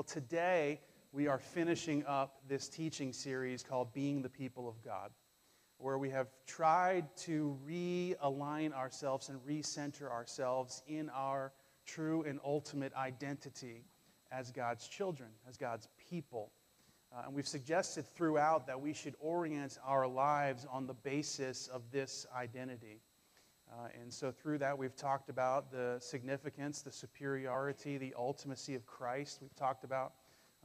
Well, today we are finishing up this teaching series called Being the People of God, where we have tried to realign ourselves and recenter ourselves in our true and ultimate identity as God's children, as God's people. Uh, and we've suggested throughout that we should orient our lives on the basis of this identity. Uh, and so, through that, we've talked about the significance, the superiority, the ultimacy of Christ. We've talked about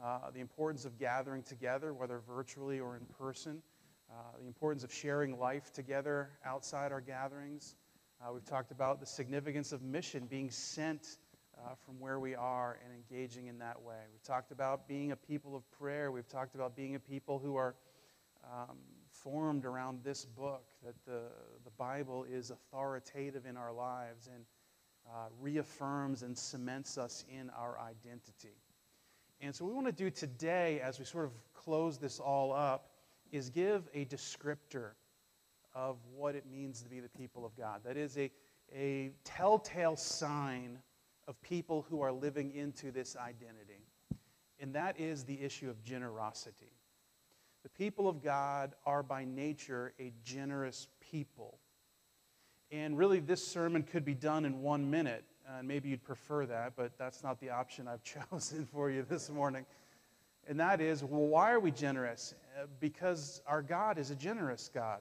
uh, the importance of gathering together, whether virtually or in person, uh, the importance of sharing life together outside our gatherings. Uh, we've talked about the significance of mission, being sent uh, from where we are and engaging in that way. We've talked about being a people of prayer. We've talked about being a people who are um, formed around this book, that the, the Bible is authoritative in our lives and uh, reaffirms and cements us in our identity. And so, what we want to do today, as we sort of close this all up, is give a descriptor of what it means to be the people of God. That is a, a telltale sign of people who are living into this identity. And that is the issue of generosity. The people of God are by nature a generous people. And really, this sermon could be done in one minute. And maybe you'd prefer that, but that's not the option I've chosen for you this morning. And that is, well, why are we generous? Uh, because our God is a generous God.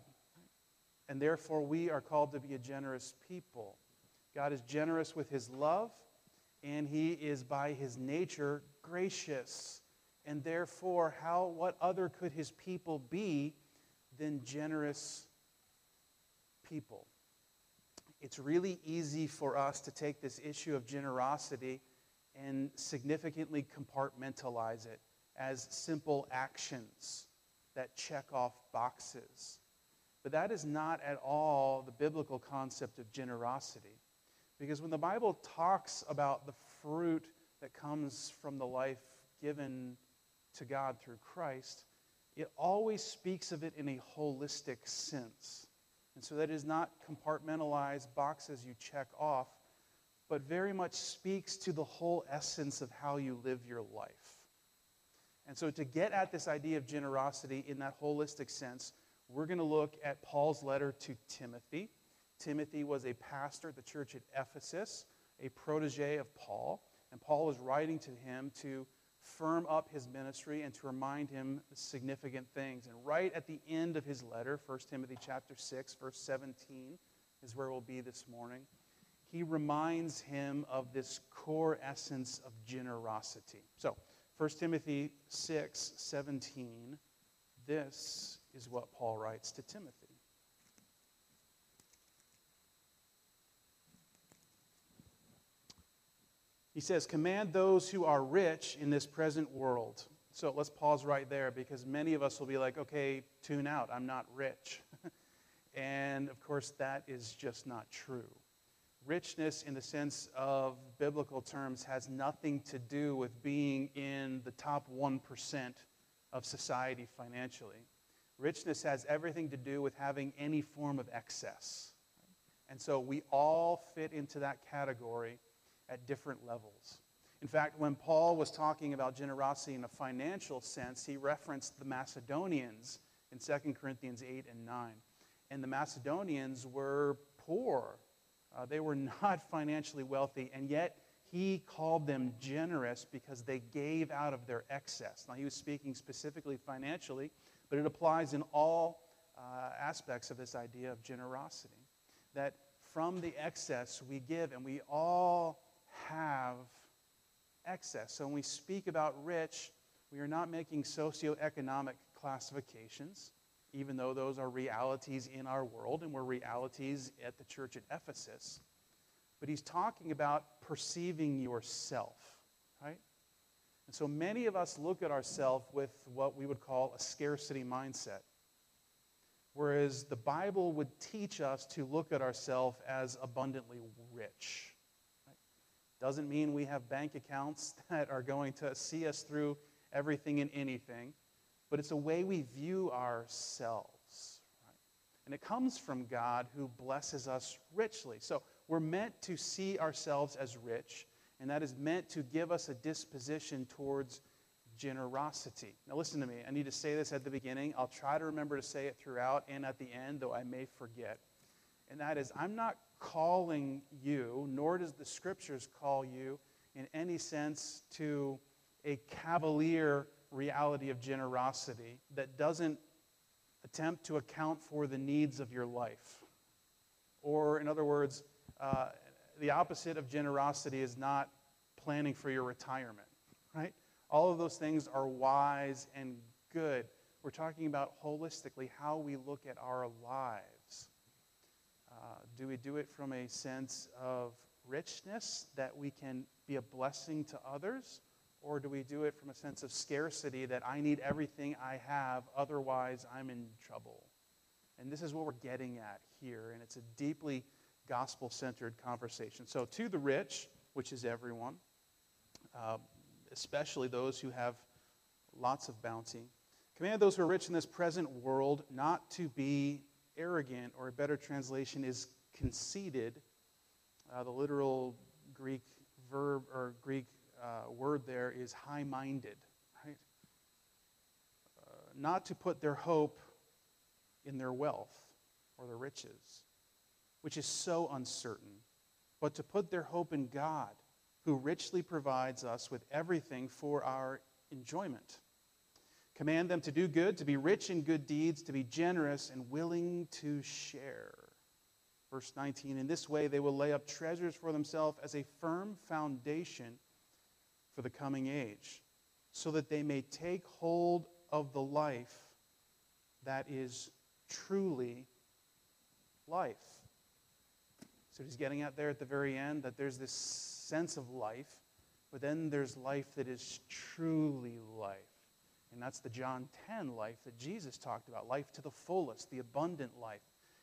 And therefore, we are called to be a generous people. God is generous with his love, and he is by his nature gracious. And therefore, how, what other could his people be than generous people? It's really easy for us to take this issue of generosity and significantly compartmentalize it as simple actions that check off boxes. But that is not at all the biblical concept of generosity. Because when the Bible talks about the fruit that comes from the life given to God through Christ, it always speaks of it in a holistic sense. And so that is not compartmentalized boxes you check off, but very much speaks to the whole essence of how you live your life. And so, to get at this idea of generosity in that holistic sense, we're going to look at Paul's letter to Timothy. Timothy was a pastor at the church at Ephesus, a protege of Paul. And Paul is writing to him to firm up his ministry and to remind him significant things. And right at the end of his letter, 1 Timothy chapter 6, verse 17 is where we'll be this morning. He reminds him of this core essence of generosity. So, 1 Timothy 6, 17, this is what Paul writes to Timothy. He says, Command those who are rich in this present world. So let's pause right there because many of us will be like, okay, tune out. I'm not rich. and of course, that is just not true. Richness, in the sense of biblical terms, has nothing to do with being in the top 1% of society financially. Richness has everything to do with having any form of excess. And so we all fit into that category at different levels. In fact, when Paul was talking about generosity in a financial sense, he referenced the Macedonians in 2 Corinthians 8 and 9. And the Macedonians were poor, uh, they were not financially wealthy, and yet he called them generous because they gave out of their excess. Now, he was speaking specifically financially, but it applies in all uh, aspects of this idea of generosity. That from the excess we give, and we all have excess. So when we speak about rich, we are not making socioeconomic classifications, even though those are realities in our world and were realities at the church at Ephesus. But he's talking about perceiving yourself, right? And so many of us look at ourselves with what we would call a scarcity mindset. Whereas the Bible would teach us to look at ourselves as abundantly rich. Doesn't mean we have bank accounts that are going to see us through everything and anything, but it's a way we view ourselves. Right? And it comes from God who blesses us richly. So we're meant to see ourselves as rich, and that is meant to give us a disposition towards generosity. Now, listen to me. I need to say this at the beginning. I'll try to remember to say it throughout and at the end, though I may forget. And that is, I'm not calling you, nor does the scriptures call you, in any sense, to a cavalier reality of generosity that doesn't attempt to account for the needs of your life. Or, in other words, uh, the opposite of generosity is not planning for your retirement, right? All of those things are wise and good. We're talking about holistically how we look at our lives. Uh, do we do it from a sense of richness that we can be a blessing to others? Or do we do it from a sense of scarcity that I need everything I have, otherwise I'm in trouble? And this is what we're getting at here, and it's a deeply gospel centered conversation. So, to the rich, which is everyone, uh, especially those who have lots of bounty, command those who are rich in this present world not to be arrogant, or a better translation is conceited. Uh, the literal Greek verb or Greek uh, word there is high minded, right? Uh, not to put their hope in their wealth or their riches, which is so uncertain, but to put their hope in God, who richly provides us with everything for our enjoyment. Command them to do good, to be rich in good deeds, to be generous and willing to share. Verse 19 In this way they will lay up treasures for themselves as a firm foundation for the coming age, so that they may take hold of the life that is truly life. So he's getting at there at the very end that there's this sense of life, but then there's life that is truly life. And that's the John 10 life that Jesus talked about life to the fullest, the abundant life.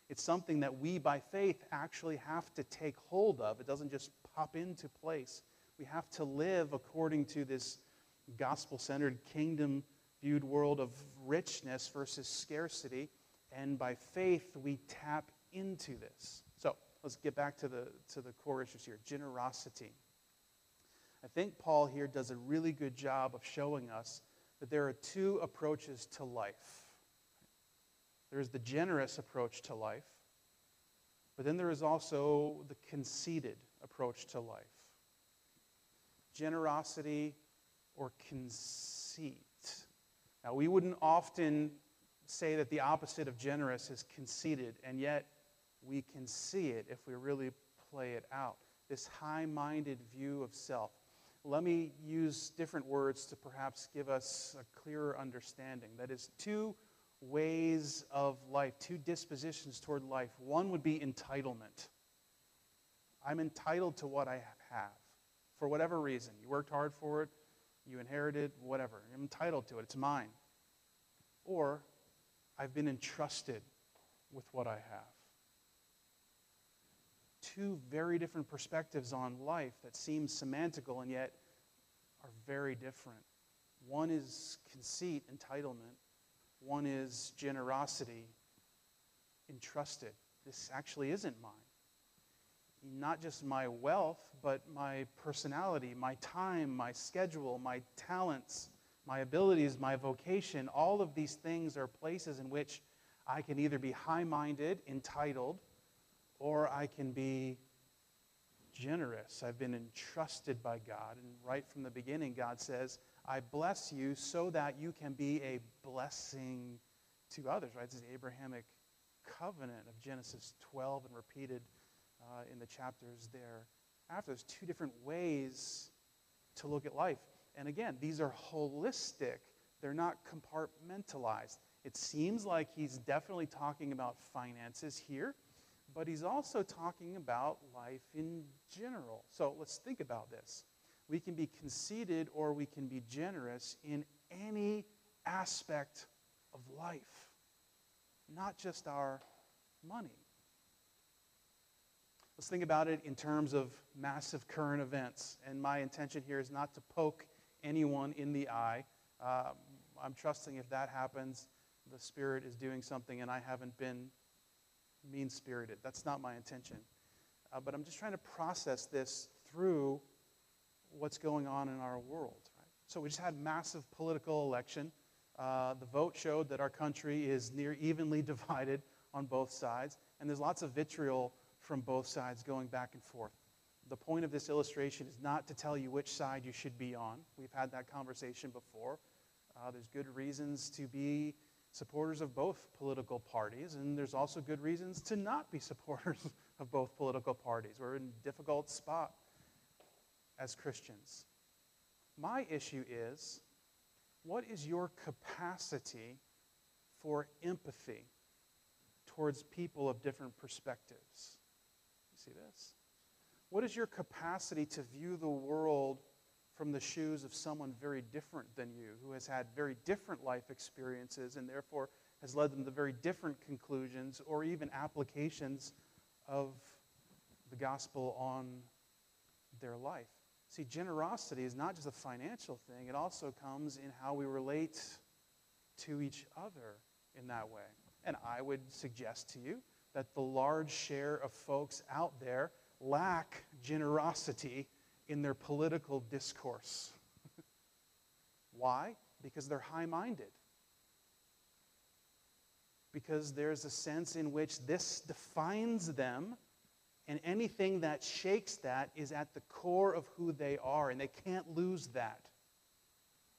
It's something that we, by faith, actually have to take hold of. It doesn't just pop into place. We have to live according to this gospel centered, kingdom viewed world of richness versus scarcity. And by faith, we tap into this. So let's get back to the, to the core issues here generosity. I think Paul here does a really good job of showing us that there are two approaches to life. There is the generous approach to life, but then there is also the conceited approach to life generosity or conceit. Now, we wouldn't often say that the opposite of generous is conceited, and yet we can see it if we really play it out. This high minded view of self. Let me use different words to perhaps give us a clearer understanding. That is, two ways of life, two dispositions toward life. One would be entitlement. I'm entitled to what I have for whatever reason. You worked hard for it, you inherited, whatever. I'm entitled to it, it's mine. Or I've been entrusted with what I have. Two very different perspectives on life that seem semantical and yet are very different. One is conceit, entitlement. One is generosity, entrusted. This actually isn't mine not just my wealth, but my personality, my time, my schedule, my talents, my abilities, my vocation. All of these things are places in which I can either be high minded, entitled, or I can be generous. I've been entrusted by God. And right from the beginning, God says, I bless you so that you can be a blessing to others, right? This is the Abrahamic covenant of Genesis 12 and repeated uh, in the chapters there after. There's two different ways to look at life. And again, these are holistic, they're not compartmentalized. It seems like he's definitely talking about finances here, but he's also talking about life in general. So let's think about this. We can be conceited or we can be generous in any aspect of life, not just our money. Let's think about it in terms of massive current events. And my intention here is not to poke anyone in the eye. Uh, I'm trusting if that happens, the Spirit is doing something and I haven't been mean spirited. That's not my intention. Uh, but I'm just trying to process this through what's going on in our world. Right? So we just had massive political election. Uh, the vote showed that our country is near evenly divided on both sides, and there's lots of vitriol from both sides going back and forth. The point of this illustration is not to tell you which side you should be on. We've had that conversation before. Uh, there's good reasons to be supporters of both political parties, and there's also good reasons to not be supporters of both political parties. We're in a difficult spot as Christians. My issue is what is your capacity for empathy towards people of different perspectives? You see this? What is your capacity to view the world from the shoes of someone very different than you, who has had very different life experiences and therefore has led them to very different conclusions or even applications of the gospel on their life? See, generosity is not just a financial thing, it also comes in how we relate to each other in that way. And I would suggest to you that the large share of folks out there lack generosity in their political discourse. Why? Because they're high minded. Because there's a sense in which this defines them, and anything that shakes that is at the core of who they are, and they can't lose that.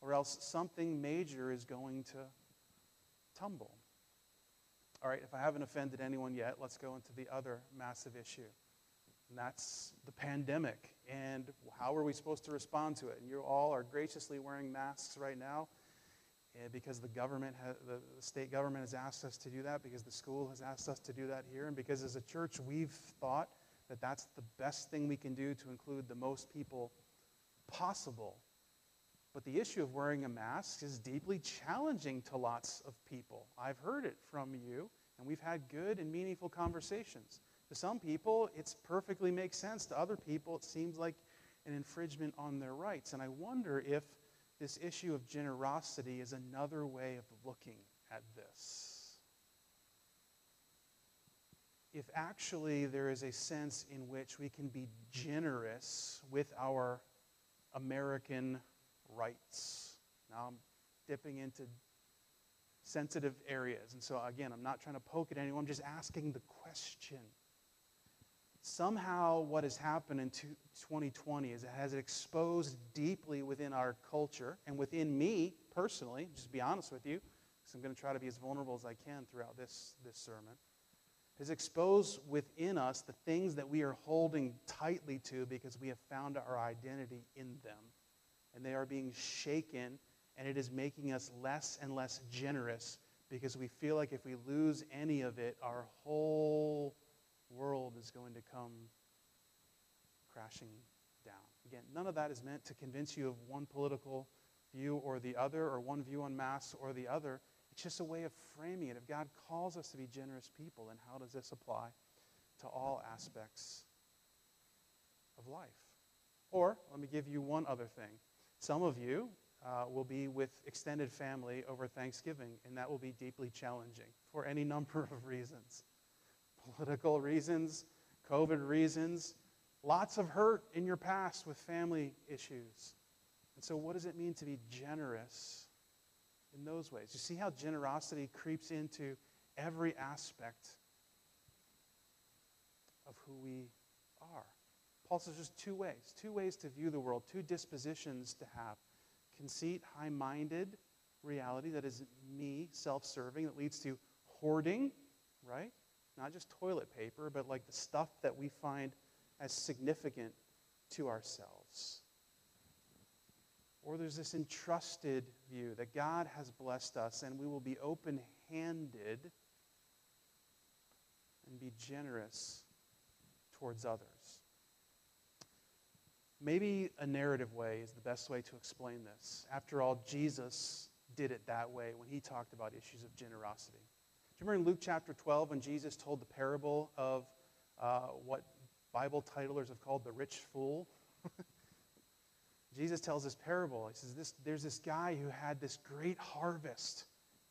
Or else something major is going to tumble. All right, if I haven't offended anyone yet, let's go into the other massive issue. And that's the pandemic. And how are we supposed to respond to it? And you all are graciously wearing masks right now eh, because the government, the state government has asked us to do that, because the school has asked us to do that here, and because as a church we've thought that that's the best thing we can do to include the most people possible. But the issue of wearing a mask is deeply challenging to lots of people. I've heard it from you, and we've had good and meaningful conversations. To some people, it perfectly makes sense. To other people, it seems like an infringement on their rights. And I wonder if this issue of generosity is another way of looking at this. If actually there is a sense in which we can be generous with our American rights. Now I'm dipping into sensitive areas. And so, again, I'm not trying to poke at anyone, I'm just asking the question somehow what has happened in 2020 is it has exposed deeply within our culture and within me personally, just be honest with you, because I'm going to try to be as vulnerable as I can throughout this, this sermon, has exposed within us the things that we are holding tightly to because we have found our identity in them. And they are being shaken, and it is making us less and less generous because we feel like if we lose any of it, our whole world is going to come crashing down. Again, none of that is meant to convince you of one political view or the other, or one view on mass or the other. It's just a way of framing it. If God calls us to be generous people, then how does this apply to all aspects of life? Or, let me give you one other thing. Some of you uh, will be with extended family over Thanksgiving, and that will be deeply challenging for any number of reasons political reasons, COVID reasons, lots of hurt in your past with family issues. And so, what does it mean to be generous in those ways? You see how generosity creeps into every aspect of who we are. Paul says there's two ways, two ways to view the world, two dispositions to have conceit, high minded reality that is me, self serving, that leads to hoarding, right? Not just toilet paper, but like the stuff that we find as significant to ourselves. Or there's this entrusted view that God has blessed us and we will be open handed and be generous towards others. Maybe a narrative way is the best way to explain this. After all, Jesus did it that way when he talked about issues of generosity remember in Luke chapter 12 when Jesus told the parable of uh, what Bible titlers have called the rich fool? Jesus tells this parable. He says, this, There's this guy who had this great harvest.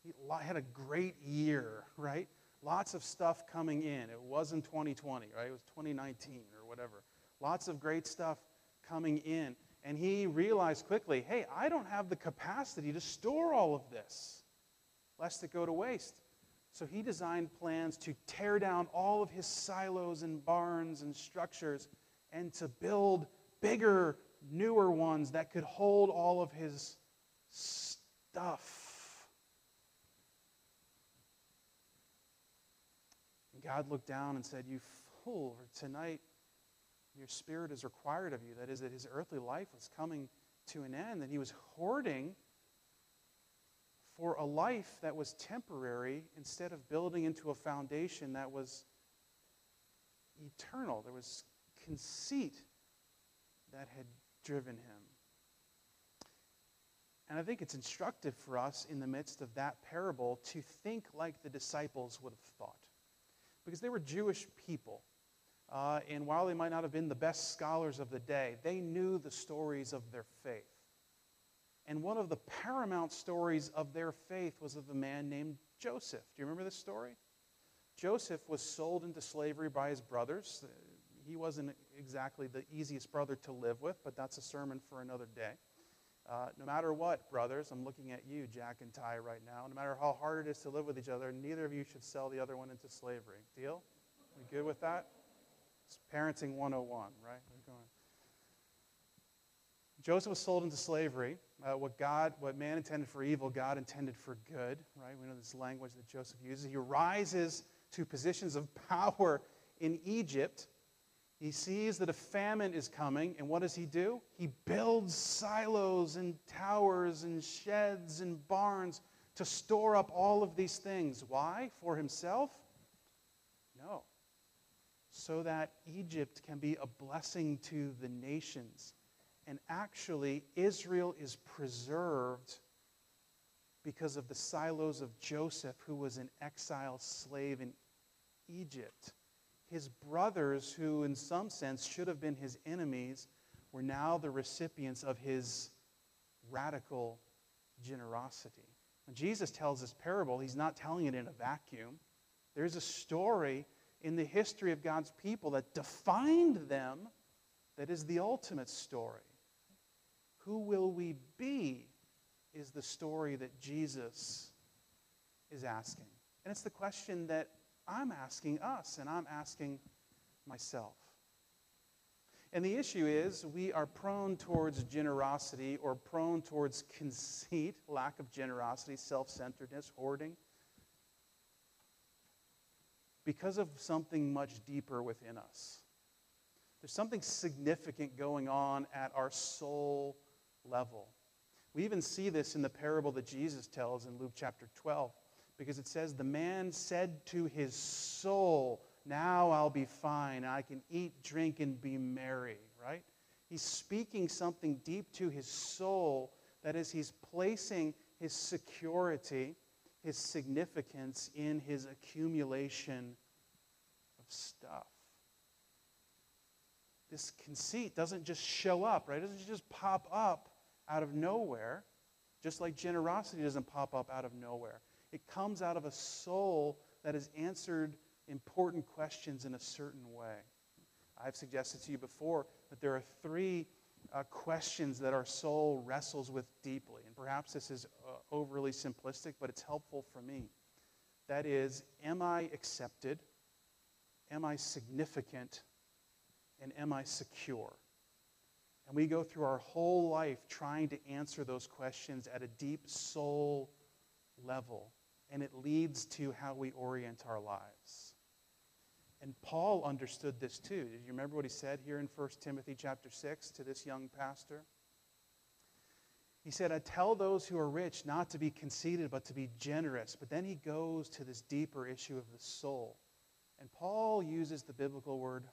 He had a great year, right? Lots of stuff coming in. It wasn't 2020, right? It was 2019 or whatever. Lots of great stuff coming in. And he realized quickly hey, I don't have the capacity to store all of this, lest it go to waste. So he designed plans to tear down all of his silos and barns and structures and to build bigger, newer ones that could hold all of his stuff. And God looked down and said, You fool, tonight your spirit is required of you. That is, that his earthly life was coming to an end, that he was hoarding for a life that was temporary instead of building into a foundation that was eternal. There was conceit that had driven him. And I think it's instructive for us in the midst of that parable to think like the disciples would have thought. Because they were Jewish people. Uh, and while they might not have been the best scholars of the day, they knew the stories of their faith. And one of the paramount stories of their faith was of a man named Joseph. Do you remember this story? Joseph was sold into slavery by his brothers. He wasn't exactly the easiest brother to live with, but that's a sermon for another day. Uh, no matter what, brothers, I'm looking at you, Jack and Ty, right now. No matter how hard it is to live with each other, neither of you should sell the other one into slavery. Deal? We good with that? It's parenting 101, right? Joseph was sold into slavery. Uh, what God, what man intended for evil, God intended for good, right? We know this language that Joseph uses. He rises to positions of power in Egypt. He sees that a famine is coming, and what does he do? He builds silos and towers and sheds and barns to store up all of these things. Why? For himself? No. So that Egypt can be a blessing to the nations and actually, Israel is preserved because of the silos of Joseph, who was an exile slave in Egypt. His brothers, who in some sense should have been his enemies, were now the recipients of his radical generosity. When Jesus tells this parable, he's not telling it in a vacuum. There's a story in the history of God's people that defined them that is the ultimate story. Who will we be? Is the story that Jesus is asking. And it's the question that I'm asking us and I'm asking myself. And the issue is we are prone towards generosity or prone towards conceit, lack of generosity, self centeredness, hoarding, because of something much deeper within us. There's something significant going on at our soul level. We even see this in the parable that Jesus tells in Luke chapter 12, because it says, The man said to his soul, Now I'll be fine. I can eat, drink, and be merry, right? He's speaking something deep to his soul that is, he's placing his security, his significance in his accumulation of stuff this conceit doesn't just show up, right? It doesn't just pop up out of nowhere, just like generosity doesn't pop up out of nowhere. It comes out of a soul that has answered important questions in a certain way. I've suggested to you before that there are three uh, questions that our soul wrestles with deeply. And perhaps this is uh, overly simplistic, but it's helpful for me. That is, am I accepted? Am I significant? And am I secure? And we go through our whole life trying to answer those questions at a deep soul level. And it leads to how we orient our lives. And Paul understood this too. Do you remember what he said here in 1 Timothy chapter 6 to this young pastor? He said, I tell those who are rich not to be conceited, but to be generous. But then he goes to this deeper issue of the soul. And Paul uses the biblical word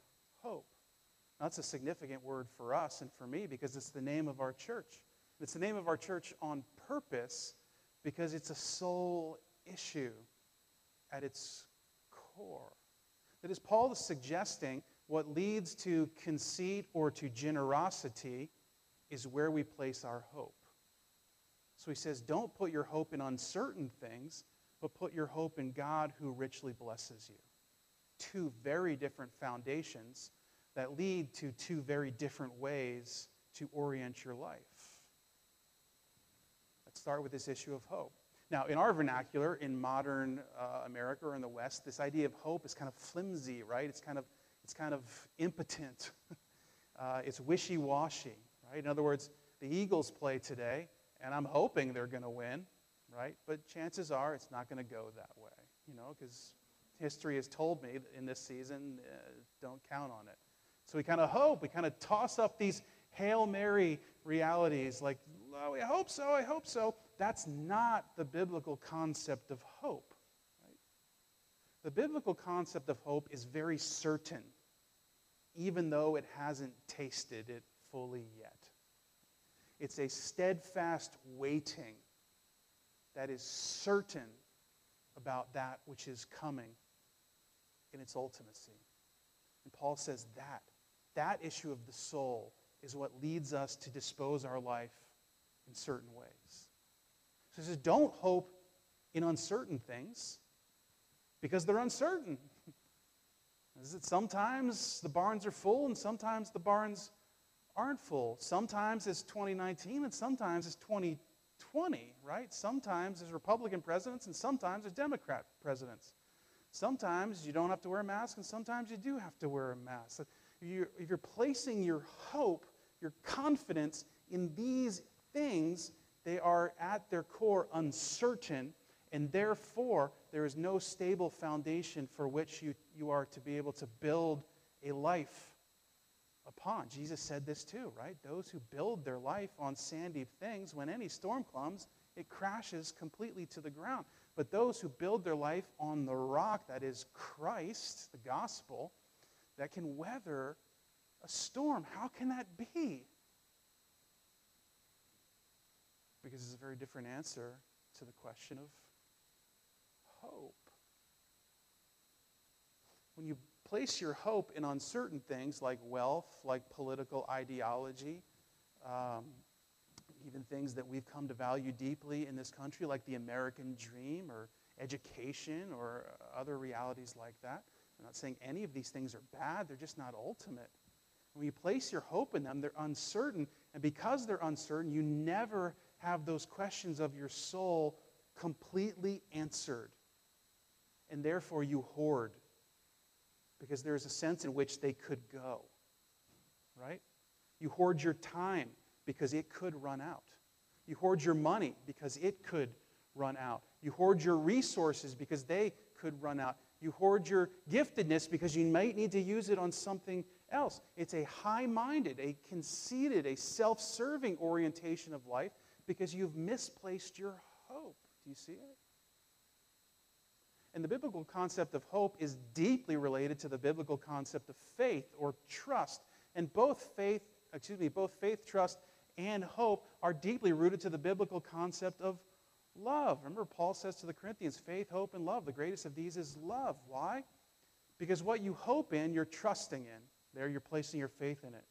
hope. That's a significant word for us and for me because it's the name of our church. It's the name of our church on purpose because it's a soul issue at its core. That is, Paul is suggesting what leads to conceit or to generosity is where we place our hope. So he says, don't put your hope in uncertain things, but put your hope in God who richly blesses you. Two very different foundations that lead to two very different ways to orient your life? Let's start with this issue of hope. Now, in our vernacular, in modern uh, America or in the West, this idea of hope is kind of flimsy, right? It's kind of, it's kind of impotent. uh, it's wishy washy, right? In other words, the Eagles play today, and I'm hoping they're going to win, right? But chances are it's not going to go that way, you know, because history has told me in this season, uh, don't count on it. So we kind of hope, we kind of toss up these Hail Mary realities like, oh, I hope so, I hope so. That's not the biblical concept of hope. Right? The biblical concept of hope is very certain, even though it hasn't tasted it fully yet. It's a steadfast waiting that is certain about that which is coming in its ultimacy. And Paul says that, that issue of the soul is what leads us to dispose our life in certain ways. So he says, don't hope in uncertain things because they're uncertain. Is it sometimes the barns are full and sometimes the barns aren't full. Sometimes it's 2019 and sometimes it's 2020, right? Sometimes there's Republican presidents and sometimes there's Democrat presidents. Sometimes you don't have to wear a mask and sometimes you do have to wear a mask. You're, if you're placing your hope, your confidence in these things, they are at their core uncertain, and therefore there is no stable foundation for which you, you are to be able to build a life upon. Jesus said this too, right? Those who build their life on sandy things, when any storm comes, it crashes completely to the ground. But those who build their life on the rock that is Christ, the gospel, that can weather a storm, how can that be? Because it's a very different answer to the question of hope. When you place your hope in uncertain things like wealth, like political ideology, um, even things that we've come to value deeply in this country, like the American dream or education or other realities like that. I'm not saying any of these things are bad, they're just not ultimate. When you place your hope in them, they're uncertain. And because they're uncertain, you never have those questions of your soul completely answered. And therefore, you hoard because there is a sense in which they could go. Right? You hoard your time because it could run out. You hoard your money because it could run out. You hoard your resources because they could run out. You hoard your giftedness because you might need to use it on something else. It's a high minded, a conceited, a self serving orientation of life because you've misplaced your hope. Do you see it? And the biblical concept of hope is deeply related to the biblical concept of faith or trust. And both faith, excuse me, both faith, trust, and hope are deeply rooted to the biblical concept of love. Remember, Paul says to the Corinthians, faith, hope, and love. The greatest of these is love. Why? Because what you hope in, you're trusting in. There, you're placing your faith in it.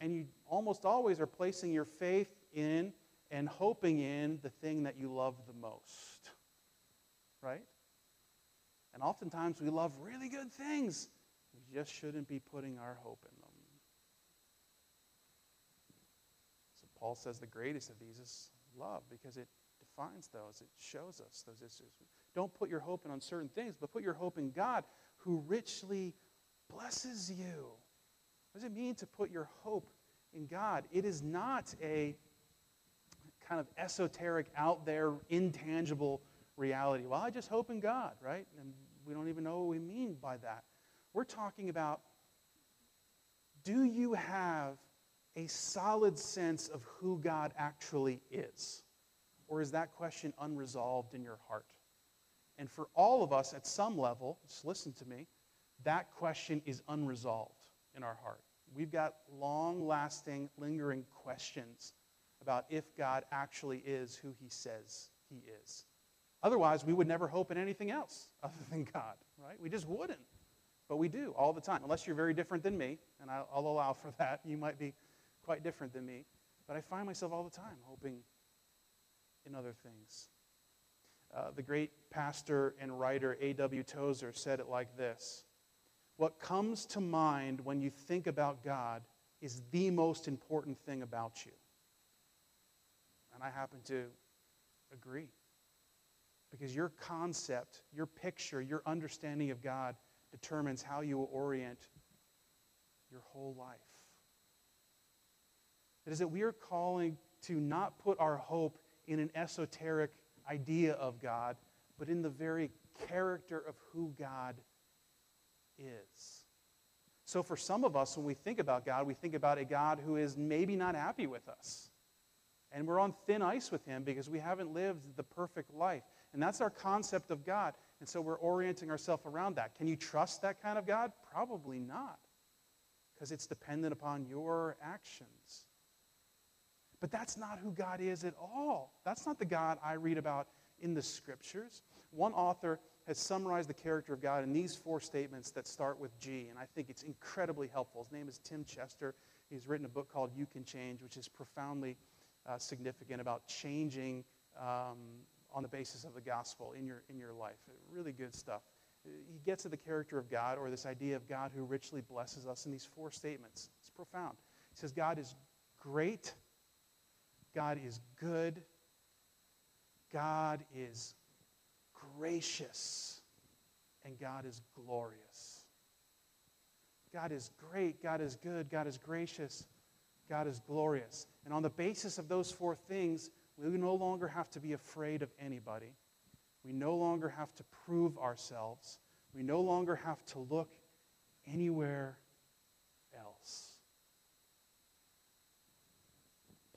And you almost always are placing your faith in and hoping in the thing that you love the most. Right? And oftentimes we love really good things. We just shouldn't be putting our hope in them. So Paul says the greatest of these is love because it defines those, it shows us those issues. Don't put your hope in uncertain things, but put your hope in God who richly blesses you. What does it mean to put your hope in God? It is not a kind of esoteric, out there, intangible reality. Well, I just hope in God, right? And we don't even know what we mean by that. We're talking about do you have a solid sense of who God actually is? Or is that question unresolved in your heart? And for all of us at some level, just listen to me, that question is unresolved in our heart. We've got long lasting, lingering questions about if God actually is who he says he is. Otherwise, we would never hope in anything else other than God, right? We just wouldn't. But we do all the time, unless you're very different than me, and I'll, allow for that. You might be quite different than me. But I find myself all the time hoping in other things. Uh, the great pastor and writer A.W. Tozer said it like this What comes to mind when you think about God is the most important thing about you. And I happen to agree. Because your concept, your picture, your understanding of God determines how you will orient your whole life. It is that we are calling to not put our hope in an esoteric idea of God, but in the very character of who God is. So, for some of us, when we think about God, we think about a God who is maybe not happy with us. And we're on thin ice with him because we haven't lived the perfect life. And that's our concept of God. And so we're orienting ourselves around that. Can you trust that kind of God? Probably not, because it's dependent upon your actions. But that's not who God is at all. That's not the God I read about in the scriptures. One author has summarized the character of God in these four statements that start with G, and I think it's incredibly helpful. His name is Tim Chester. He's written a book called You Can Change, which is profoundly uh, significant about changing um, on the basis of the gospel in your, in your life. Really good stuff. He gets to the character of God or this idea of God who richly blesses us in these four statements. It's profound. He says, God is great, God is good, God is gracious, and God is glorious. God is great, God is good, God is gracious, God is glorious. And on the basis of those four things, we no longer have to be afraid of anybody. We no longer have to prove ourselves. We no longer have to look anywhere else.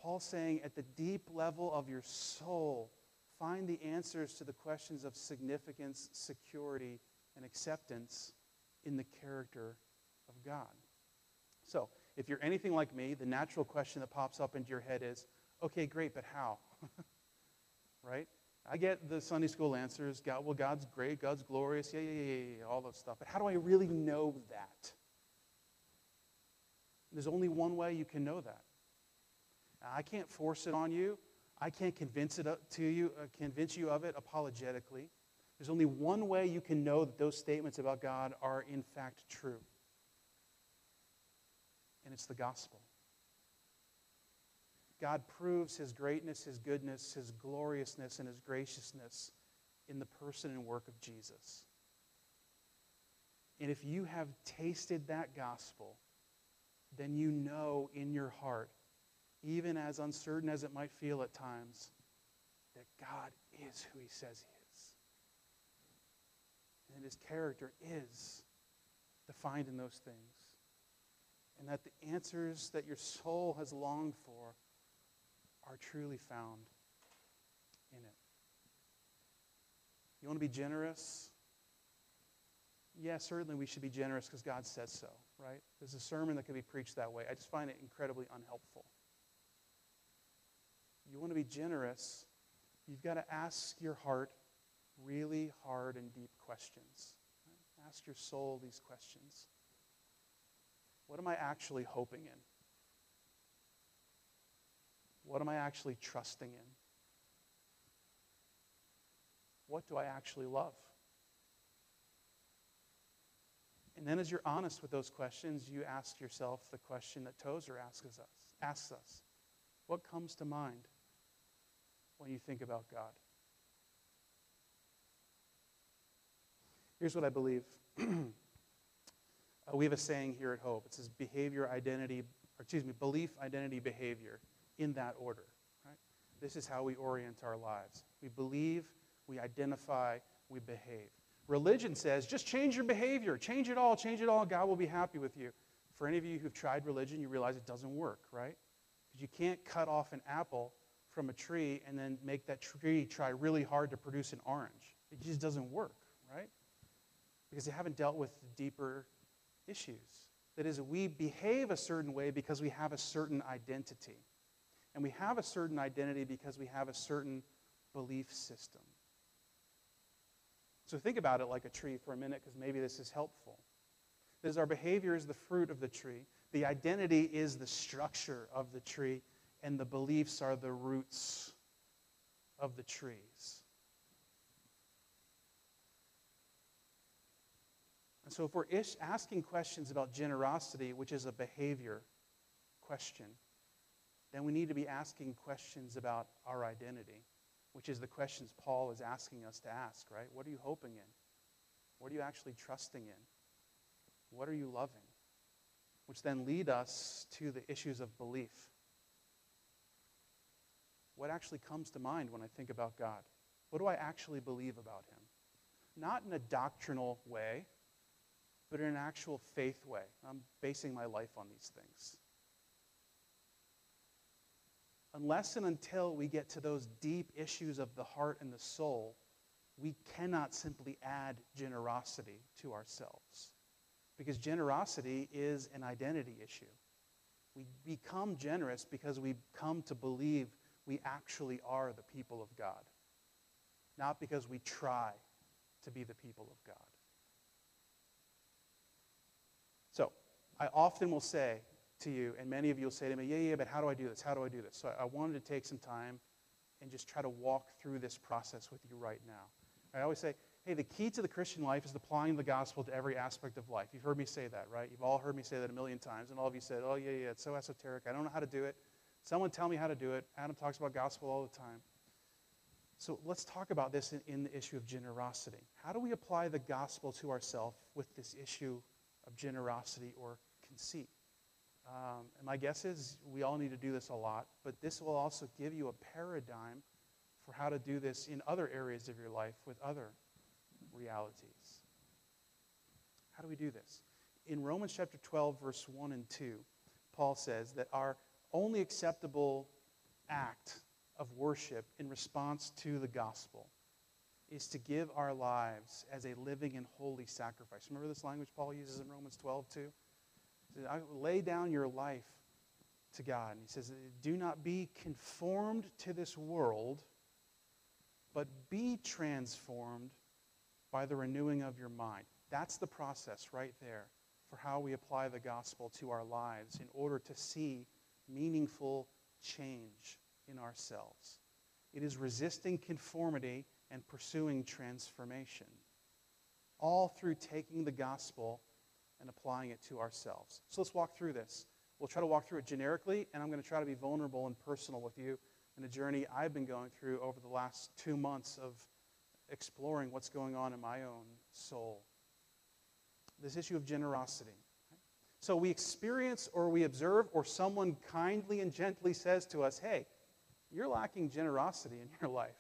Paul's saying at the deep level of your soul, find the answers to the questions of significance, security, and acceptance in the character of God. So, if you're anything like me, the natural question that pops up into your head is okay, great, but how? right? I get the Sunday school answers. God, well, God's great, God's glorious, yeah, yeah, yeah, yeah, all that stuff. But how do I really know that? There's only one way you can know that. I can't force it on you. I can't convince it to you, uh, convince you of it apologetically. There's only one way you can know that those statements about God are in fact true and it's the gospel. God proves his greatness, his goodness, his gloriousness, and his graciousness in the person and work of Jesus. And if you have tasted that gospel, then you know in your heart, even as uncertain as it might feel at times, that God is who he says he is. And his character is defined in those things and that the answers that your soul has longed for are truly found in it. You want to be generous? Yeah, certainly we should be generous because God says so, right? There's a sermon that can be preached that way. I just find it incredibly unhelpful. You want to be generous, you've got to ask your heart really hard and deep questions. Ask your soul these questions. What am I actually hoping in? What am I actually trusting in? What do I actually love? And then, as you're honest with those questions, you ask yourself the question that Tozer asks us, asks us What comes to mind when you think about God? Here's what I believe Uh, we have a saying here at Hope. It says behavior, identity, or excuse me, belief, identity, behavior, in that order. Right? This is how we orient our lives. We believe, we identify, we behave. Religion says just change your behavior, change it all, change it all, God will be happy with you. For any of you who've tried religion, you realize it doesn't work, right? Because you can't cut off an apple from a tree and then make that tree try really hard to produce an orange. It just doesn't work, right? Because they haven't dealt with the deeper issues. That is, we behave a certain way because we have a certain identity. And we have a certain identity because we have a certain belief system. So think about it like a tree for a minute because maybe this is helpful. That is, our behavior is the fruit of the tree, the identity is the structure of the tree, and the beliefs are the roots of the trees. And so, if we're asking questions about generosity, which is a behavior, question, then we need to be asking questions about our identity, which is the questions Paul is asking us to ask, right? What are you hoping in? What are you actually trusting in? What are you loving? Which then lead us to the issues of belief. What actually comes to mind when I think about God? What do I actually believe about Him? Not in a doctrinal way, but in an actual faith way. I'm basing my life on these things. Unless and until we get to those deep issues of the heart and the soul, we cannot simply add generosity to ourselves. Because generosity is an identity issue. We become generous because we come to believe we actually are the people of God, not because we try to be the people of God. So, I often will say to you, and many of you will say to me, Yeah, yeah, but how do I do this? How do I do this? So, I wanted to take some time and just try to walk through this process with you right now. I always say, hey, the key to the Christian life is applying the gospel to every aspect of life. You've heard me say that, right? You've all heard me say that a million times, and all of you said, oh, yeah, yeah, it's so esoteric. I don't know how to do it. Someone tell me how to do it. Adam talks about gospel all the time. So let's talk about this in, in the issue of generosity. How do we apply the gospel to ourselves with this issue of generosity or conceit? Um, and my guess is we all need to do this a lot, but this will also give you a paradigm for how to do this in other areas of your life with other realities. How do we do this? In Romans chapter 12, verse 1 and 2, Paul says that our only acceptable act of worship in response to the gospel is to give our lives as a living and holy sacrifice. Remember this language Paul uses in Romans 12, too? Says, Lay down your life to God. And he says, Do not be conformed to this world but be transformed by the renewing of your mind. That's the process right there for how we apply the gospel to our lives in order to see meaningful change in ourselves. It is resisting conformity and pursuing transformation, all through taking the gospel and applying it to ourselves. So let's walk through this. We'll try to walk through it generically, and I'm going to try to be vulnerable and personal with you in a journey I've been going through over the last two months of exploring what's going on in my own soul. This issue of generosity. So we experience or we observe, or someone kindly and gently says to us, hey, you're lacking generosity in your life,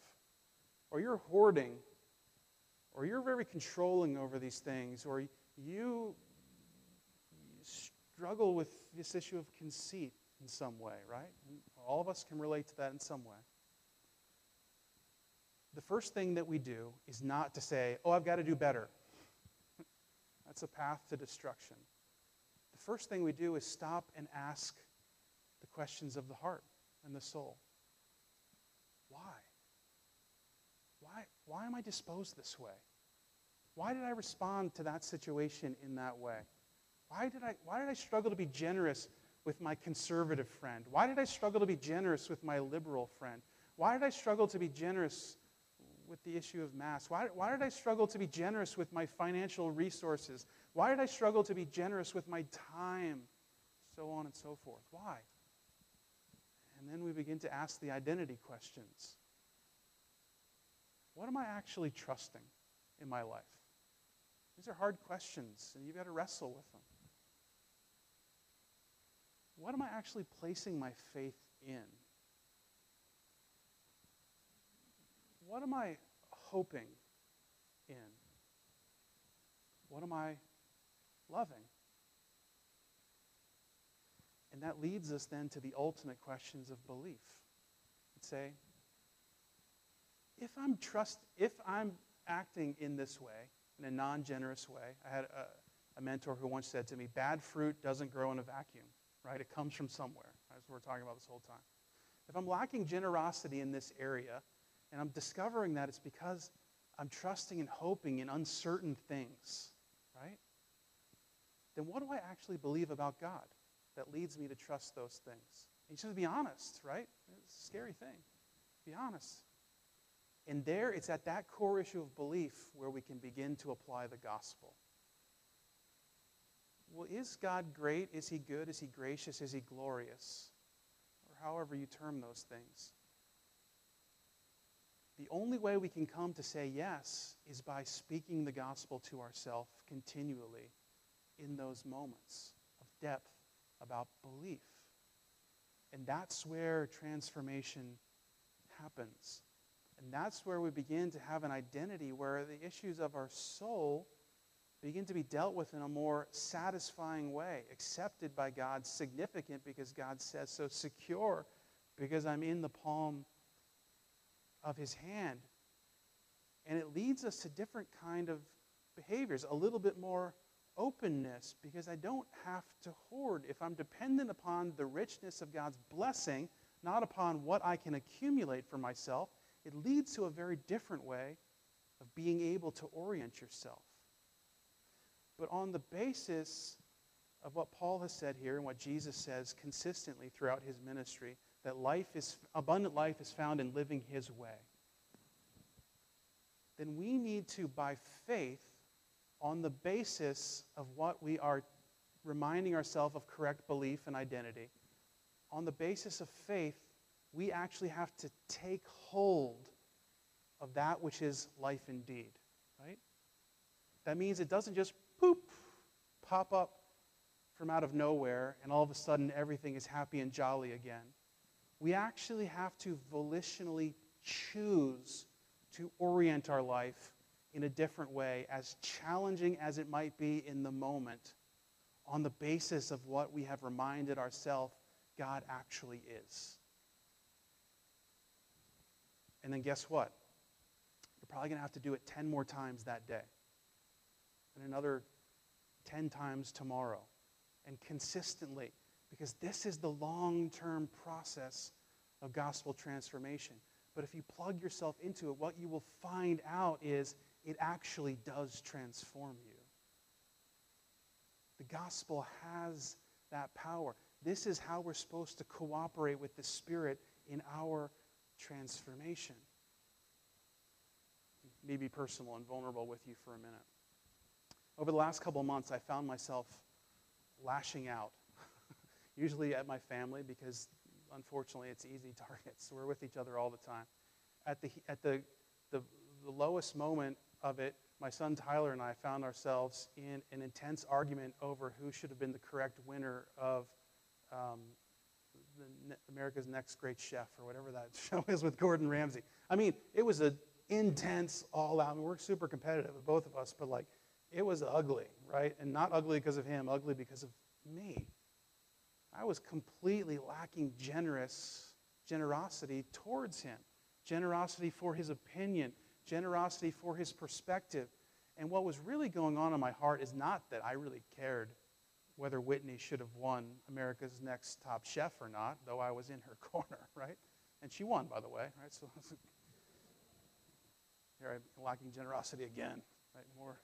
or you're hoarding, or you're very controlling over these things, or you struggle with this issue of conceit in some way, right? All of us can relate to that in some way. The first thing that we do is not to say, oh, I've got to do better. That's a path to destruction. First thing we do is stop and ask the questions of the heart and the soul. Why? Why, why am I disposed this way? Why did I respond to that situation in that way? Why did I, why did I struggle to be generous with my conservative friend? Why did I struggle to be generous with my liberal friend? Why did I struggle to be generous with the issue of mass? Why, why did I struggle to be generous with my financial resources? Why did I struggle to be generous with my time? So on and so forth. Why? And then we begin to ask the identity questions. What am I actually trusting in my life? These are hard questions, and you've got to wrestle with them what am I actually placing my faith in? What am I hoping in? What am I loving? And that leads us then to the ultimate questions of belief. And say, if I'm trust, if I'm acting in this way, in a non-generous way, I had a, a mentor who once said to me, "Bad fruit doesn't grow in a vacuum." right? It comes from somewhere. That's what we're talking about this whole time. If I'm lacking generosity in this area, and I'm discovering that it's because I'm trusting and hoping in uncertain things, right? Then what do I actually believe about God that leads me to trust those things? And you just be honest, right? It's a scary thing. Be honest. And there, it's at that core issue of belief where we can begin to apply the gospel. well, is God great? Is he good? Is he gracious? Is he glorious? Or however you term those things. The only way we can come to say yes is by speaking the gospel to ourselves continually in those moments of depth about belief. And that's where transformation happens. And that's where we begin to have an identity where the issues of our soul begin to be dealt with in a more satisfying way, accepted by God, significant because God says so, secure because I'm in the palm of his hand. And it leads us to different kind of behaviors, a little bit more openness because I don't have to hoard. If I'm dependent upon the richness of God's blessing, not upon what I can accumulate for myself, it leads to a very different way of being able to orient yourself. But on the basis of what Paul has said here and what Jesus says consistently throughout his ministry, that life is abundant life is found in living his way. Then we need to by faith on the basis of what we are reminding ourselves of correct belief and identity, on the basis of faith, we actually have to take hold of that which is life indeed, right? That means it doesn't just poop, pop up from out of nowhere, and all of a sudden everything is happy and jolly again. We actually have to volitionally choose to orient our life in a different way, as challenging as it might be in the moment, on the basis of what we have reminded ourselves God actually is. And then guess what? You're probably going to have to do it 10 more times that day, and another 10 times tomorrow, and consistently, because this is the long term process of gospel transformation. But if you plug yourself into it, what you will find out is it actually does transform you. The gospel has that power. This is how we're supposed to cooperate with the Spirit in our transformation. Let me be personal and vulnerable with you for a minute. Over the last couple months, I found myself lashing out, usually at my family because unfortunately it's easy targets. We're with each other all the time. At the, at the, the, the lowest moment of it, my son Tyler and I found ourselves in an intense argument over who should have been the correct winner of um, the, America's Next Great Chef or whatever that show is with Gordon Ramsay. I mean, it was an intense, all out. I mean, we're super competitive, both of us, but like, it was ugly, right? And not ugly because of him, ugly because of me. I was completely lacking generous generosity towards him, generosity for his opinion, generosity for his perspective. And what was really going on in my heart is not that I really cared whether Whitney should have won America's Next Top Chef or not, though I was in her corner, right? And she won, by the way, right? So here I'm lacking generosity again, right? More.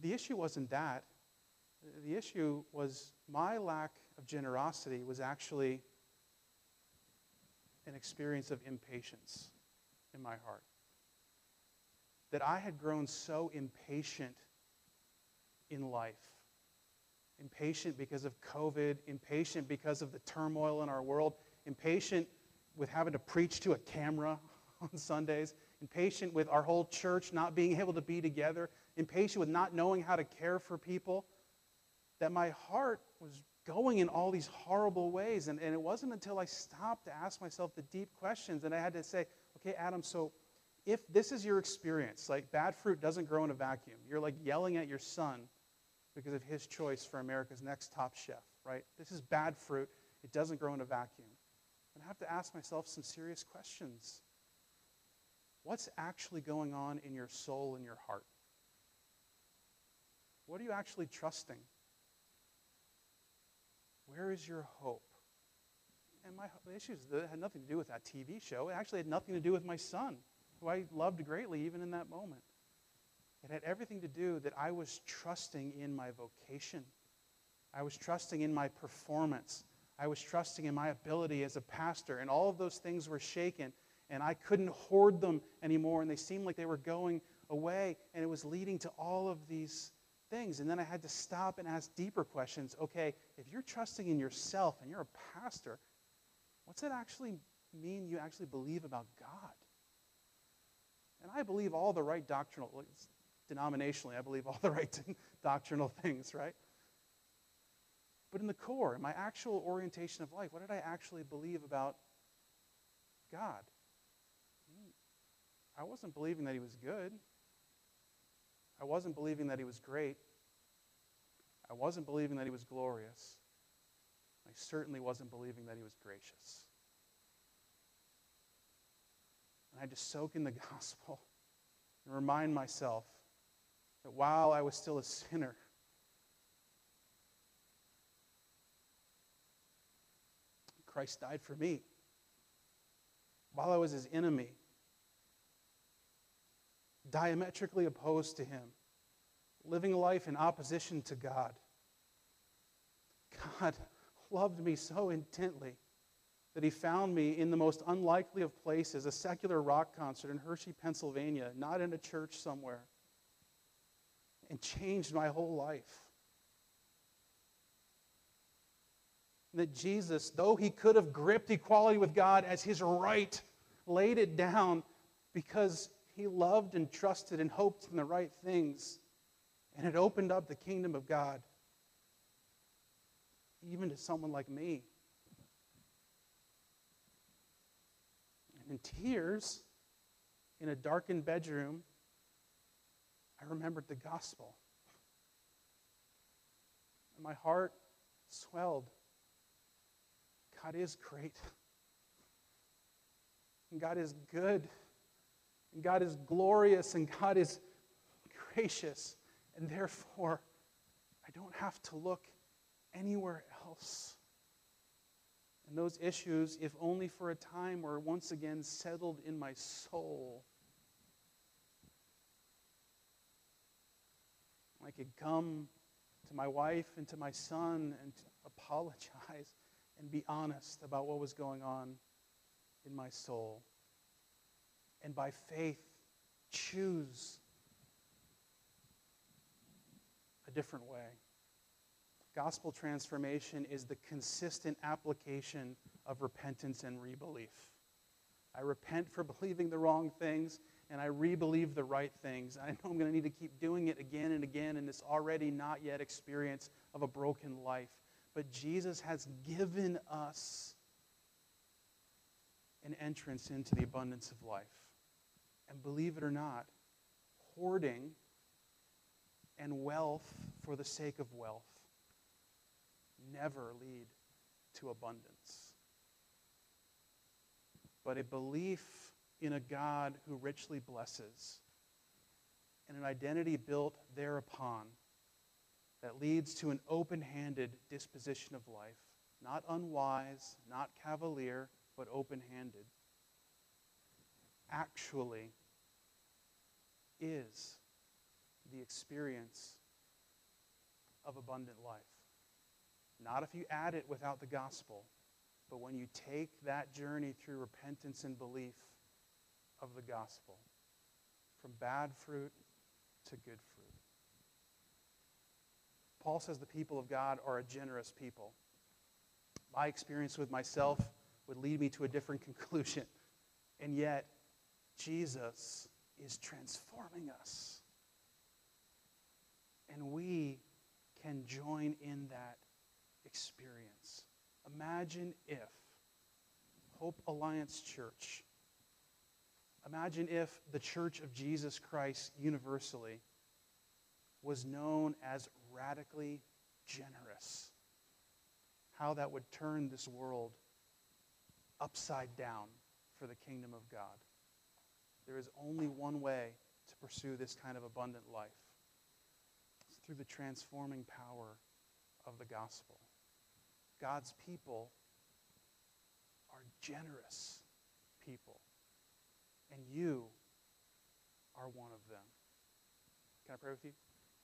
The issue wasn't that. The issue was my lack of generosity was actually an experience of impatience in my heart. That I had grown so impatient in life. Impatient because of COVID, impatient because of the turmoil in our world, impatient with having to preach to a camera on Sundays, impatient with our whole church not being able to be together, impatient with not knowing how to care for people, that my heart was going in all these horrible ways. And, and it wasn't until I stopped to ask myself the deep questions and I had to say, okay, Adam, so if this is your experience, like bad fruit doesn't grow in a vacuum, you're like yelling at your son because of his choice for America's next top chef, right? This is bad fruit. It doesn't grow in a vacuum. And I have to ask myself some serious questions. What's actually going on in your soul and your heart? What are you actually trusting? Where is your hope? And my issues had nothing to do with that TV show. It actually had nothing to do with my son, who I loved greatly even in that moment. It had everything to do that I was trusting in my vocation. I was trusting in my performance. I was trusting in my ability as a pastor. And all of those things were shaken. And I couldn't hoard them anymore. And they seemed like they were going away. And it was leading to all of these things. And then I had to stop and ask deeper questions. Okay, if you're trusting in yourself and you're a pastor, what's that actually mean you actually believe about God? And I believe all the right doctrinal, denominationally, I believe all the right doctrinal things, right? But in the core, in my actual orientation of life, what did I actually believe about God? Hmm. I wasn't believing that He was good. I wasn't believing that He was great. I wasn't believing that He was glorious. I certainly wasn't believing that He was gracious. And I just soak in the gospel and remind myself that while I was still a sinner, Christ died for me. While I was his enemy, diametrically opposed to him, living a life in opposition to God, God loved me so intently that he found me in the most unlikely of places, a secular rock concert in Hershey, Pennsylvania, not in a church somewhere, and changed my whole life. That Jesus, though he could have gripped equality with God as his right, laid it down because he loved and trusted and hoped in the right things. And it opened up the kingdom of God, even to someone like me. And in tears, in a darkened bedroom, I remembered the gospel. And my heart swelled. God is great. And God is good. And God is glorious. And God is gracious. And therefore, I don't have to look anywhere else. And those issues, if only for a time, were once again settled in my soul. I could come to my wife and to my son and apologize and be honest about what was going on in my soul. And by faith, choose a different way. Gospel transformation is the consistent application of repentance and rebelief. I repent for believing the wrong things, and I rebelieve the right things. I know I'm going to need to keep doing it again and again in this already not yet experience of a broken life. But Jesus has given us an entrance into the abundance of life. And believe it or not, hoarding and wealth for the sake of wealth never lead to abundance. But a belief in a God who richly blesses and an identity built thereupon that leads to an open handed disposition of life, not unwise, not cavalier, but open handed, actually is the experience of abundant life. Not if you add it without the gospel, but when you take that journey through repentance and belief of the gospel, from bad fruit to good fruit. Paul says the people of God are a generous people. My experience with myself would lead me to a different conclusion. And yet, Jesus is transforming us. And we can join in that experience. Imagine if Hope Alliance Church, imagine if the Church of Jesus Christ universally was known as radically generous. How that would turn this world upside down for the kingdom of God. There is only one way to pursue this kind of abundant life it's through the transforming power of the gospel. God's people are generous people, and you are one of them. Can I pray with you?